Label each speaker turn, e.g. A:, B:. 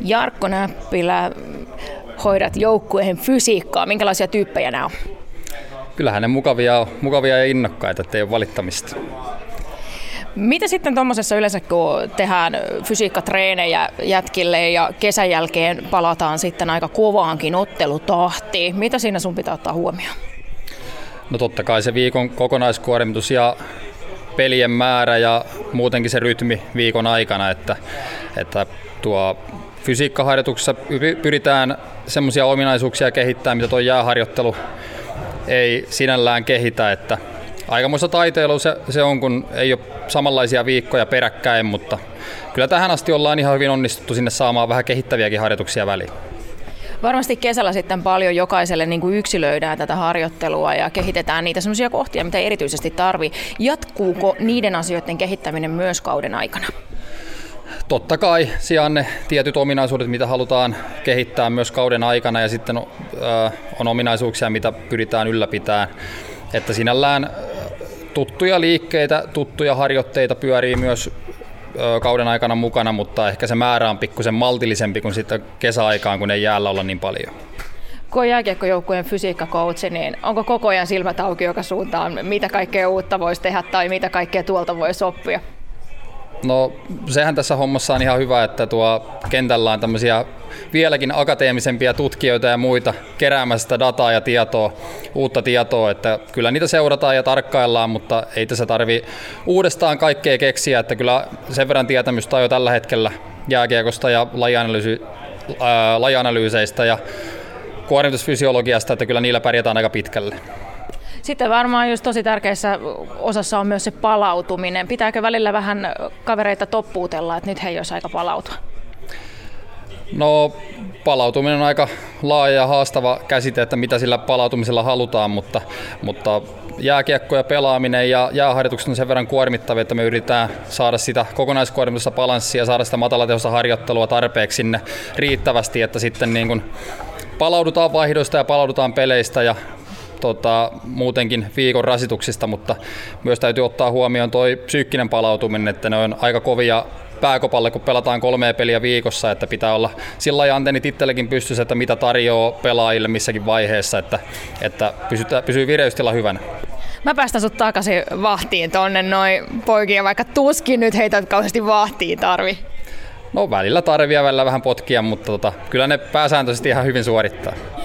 A: Jarkko Näppilä, hoidat joukkueen fysiikkaa. Minkälaisia tyyppejä nämä on?
B: Kyllähän ne mukavia, mukavia ja innokkaita, ettei ole valittamista.
A: Mitä sitten tuommoisessa yleensä, kun tehdään fysiikkatreenejä jätkille ja kesän jälkeen palataan sitten aika kovaankin ottelutahtiin, mitä siinä sun pitää ottaa huomioon?
B: No totta kai se viikon kokonaiskuormitus ja pelien määrä ja muutenkin se rytmi viikon aikana, että, että tuo fysiikkaharjoituksessa pyritään semmoisia ominaisuuksia kehittämään, mitä tuo jääharjoittelu ei sinällään kehitä, että aikamoista taiteilua se, se on, kun ei ole samanlaisia viikkoja peräkkäin, mutta kyllä tähän asti ollaan ihan hyvin onnistuttu sinne saamaan vähän kehittäviäkin harjoituksia väliin.
A: Varmasti kesällä sitten paljon jokaiselle niin kuin yksilöidään tätä harjoittelua ja kehitetään niitä sellaisia kohtia, mitä erityisesti tarvii. Jatkuuko niiden asioiden kehittäminen myös kauden aikana?
B: Totta kai sijaan ne tietyt ominaisuudet, mitä halutaan kehittää myös kauden aikana ja sitten on, on ominaisuuksia, mitä pyritään ylläpitämään. Että sinällään tuttuja liikkeitä, tuttuja harjoitteita pyörii myös kauden aikana mukana, mutta ehkä se määrä on pikkusen maltillisempi kuin sitten kesäaikaan, kun ei jäällä olla niin paljon.
A: Kun on jääkiekkojoukkueen fysiikkakoutsi, niin onko koko ajan silmät auki joka suuntaan, mitä kaikkea uutta voisi tehdä tai mitä kaikkea tuolta voisi oppia?
B: No sehän tässä hommassa on ihan hyvä, että tuo kentällä on tämmöisiä vieläkin akateemisempia tutkijoita ja muita keräämässä sitä dataa ja tietoa, uutta tietoa, että kyllä niitä seurataan ja tarkkaillaan, mutta ei tässä tarvi uudestaan kaikkea keksiä, että kyllä sen verran tietämystä on jo tällä hetkellä jääkiekosta ja lajianalyysi, ää, lajianalyyseistä ja kuormitusfysiologiasta, että kyllä niillä pärjätään aika pitkälle.
A: Sitten varmaan just tosi tärkeässä osassa on myös se palautuminen. Pitääkö välillä vähän kavereita toppuutella, että nyt he ei olisi aika palautua?
B: No palautuminen on aika laaja ja haastava käsite, että mitä sillä palautumisella halutaan, mutta, mutta jääkiekko ja pelaaminen ja jääharjoitukset on sen verran kuormittavia, että me yritetään saada sitä kokonaiskuormitusta balanssia saada sitä matalatehosta harjoittelua tarpeeksi sinne riittävästi, että sitten niin kuin palaudutaan vaihdoista ja palaudutaan peleistä ja tota, muutenkin viikon rasituksista, mutta myös täytyy ottaa huomioon tuo psyykkinen palautuminen, että ne on aika kovia pääkopalle, kun pelataan kolmea peliä viikossa, että pitää olla sillä lailla antennit itsellekin pystyssä, että mitä tarjoaa pelaajille missäkin vaiheessa, että, että pysytä, pysyy vireystila hyvänä.
A: Mä päästän sut takaisin vahtiin tonne noin poikia, vaikka tuskin nyt heitä kauheasti vahtiin tarvi.
B: No välillä tarvii ja välillä vähän potkia, mutta tota, kyllä ne pääsääntöisesti ihan hyvin suorittaa.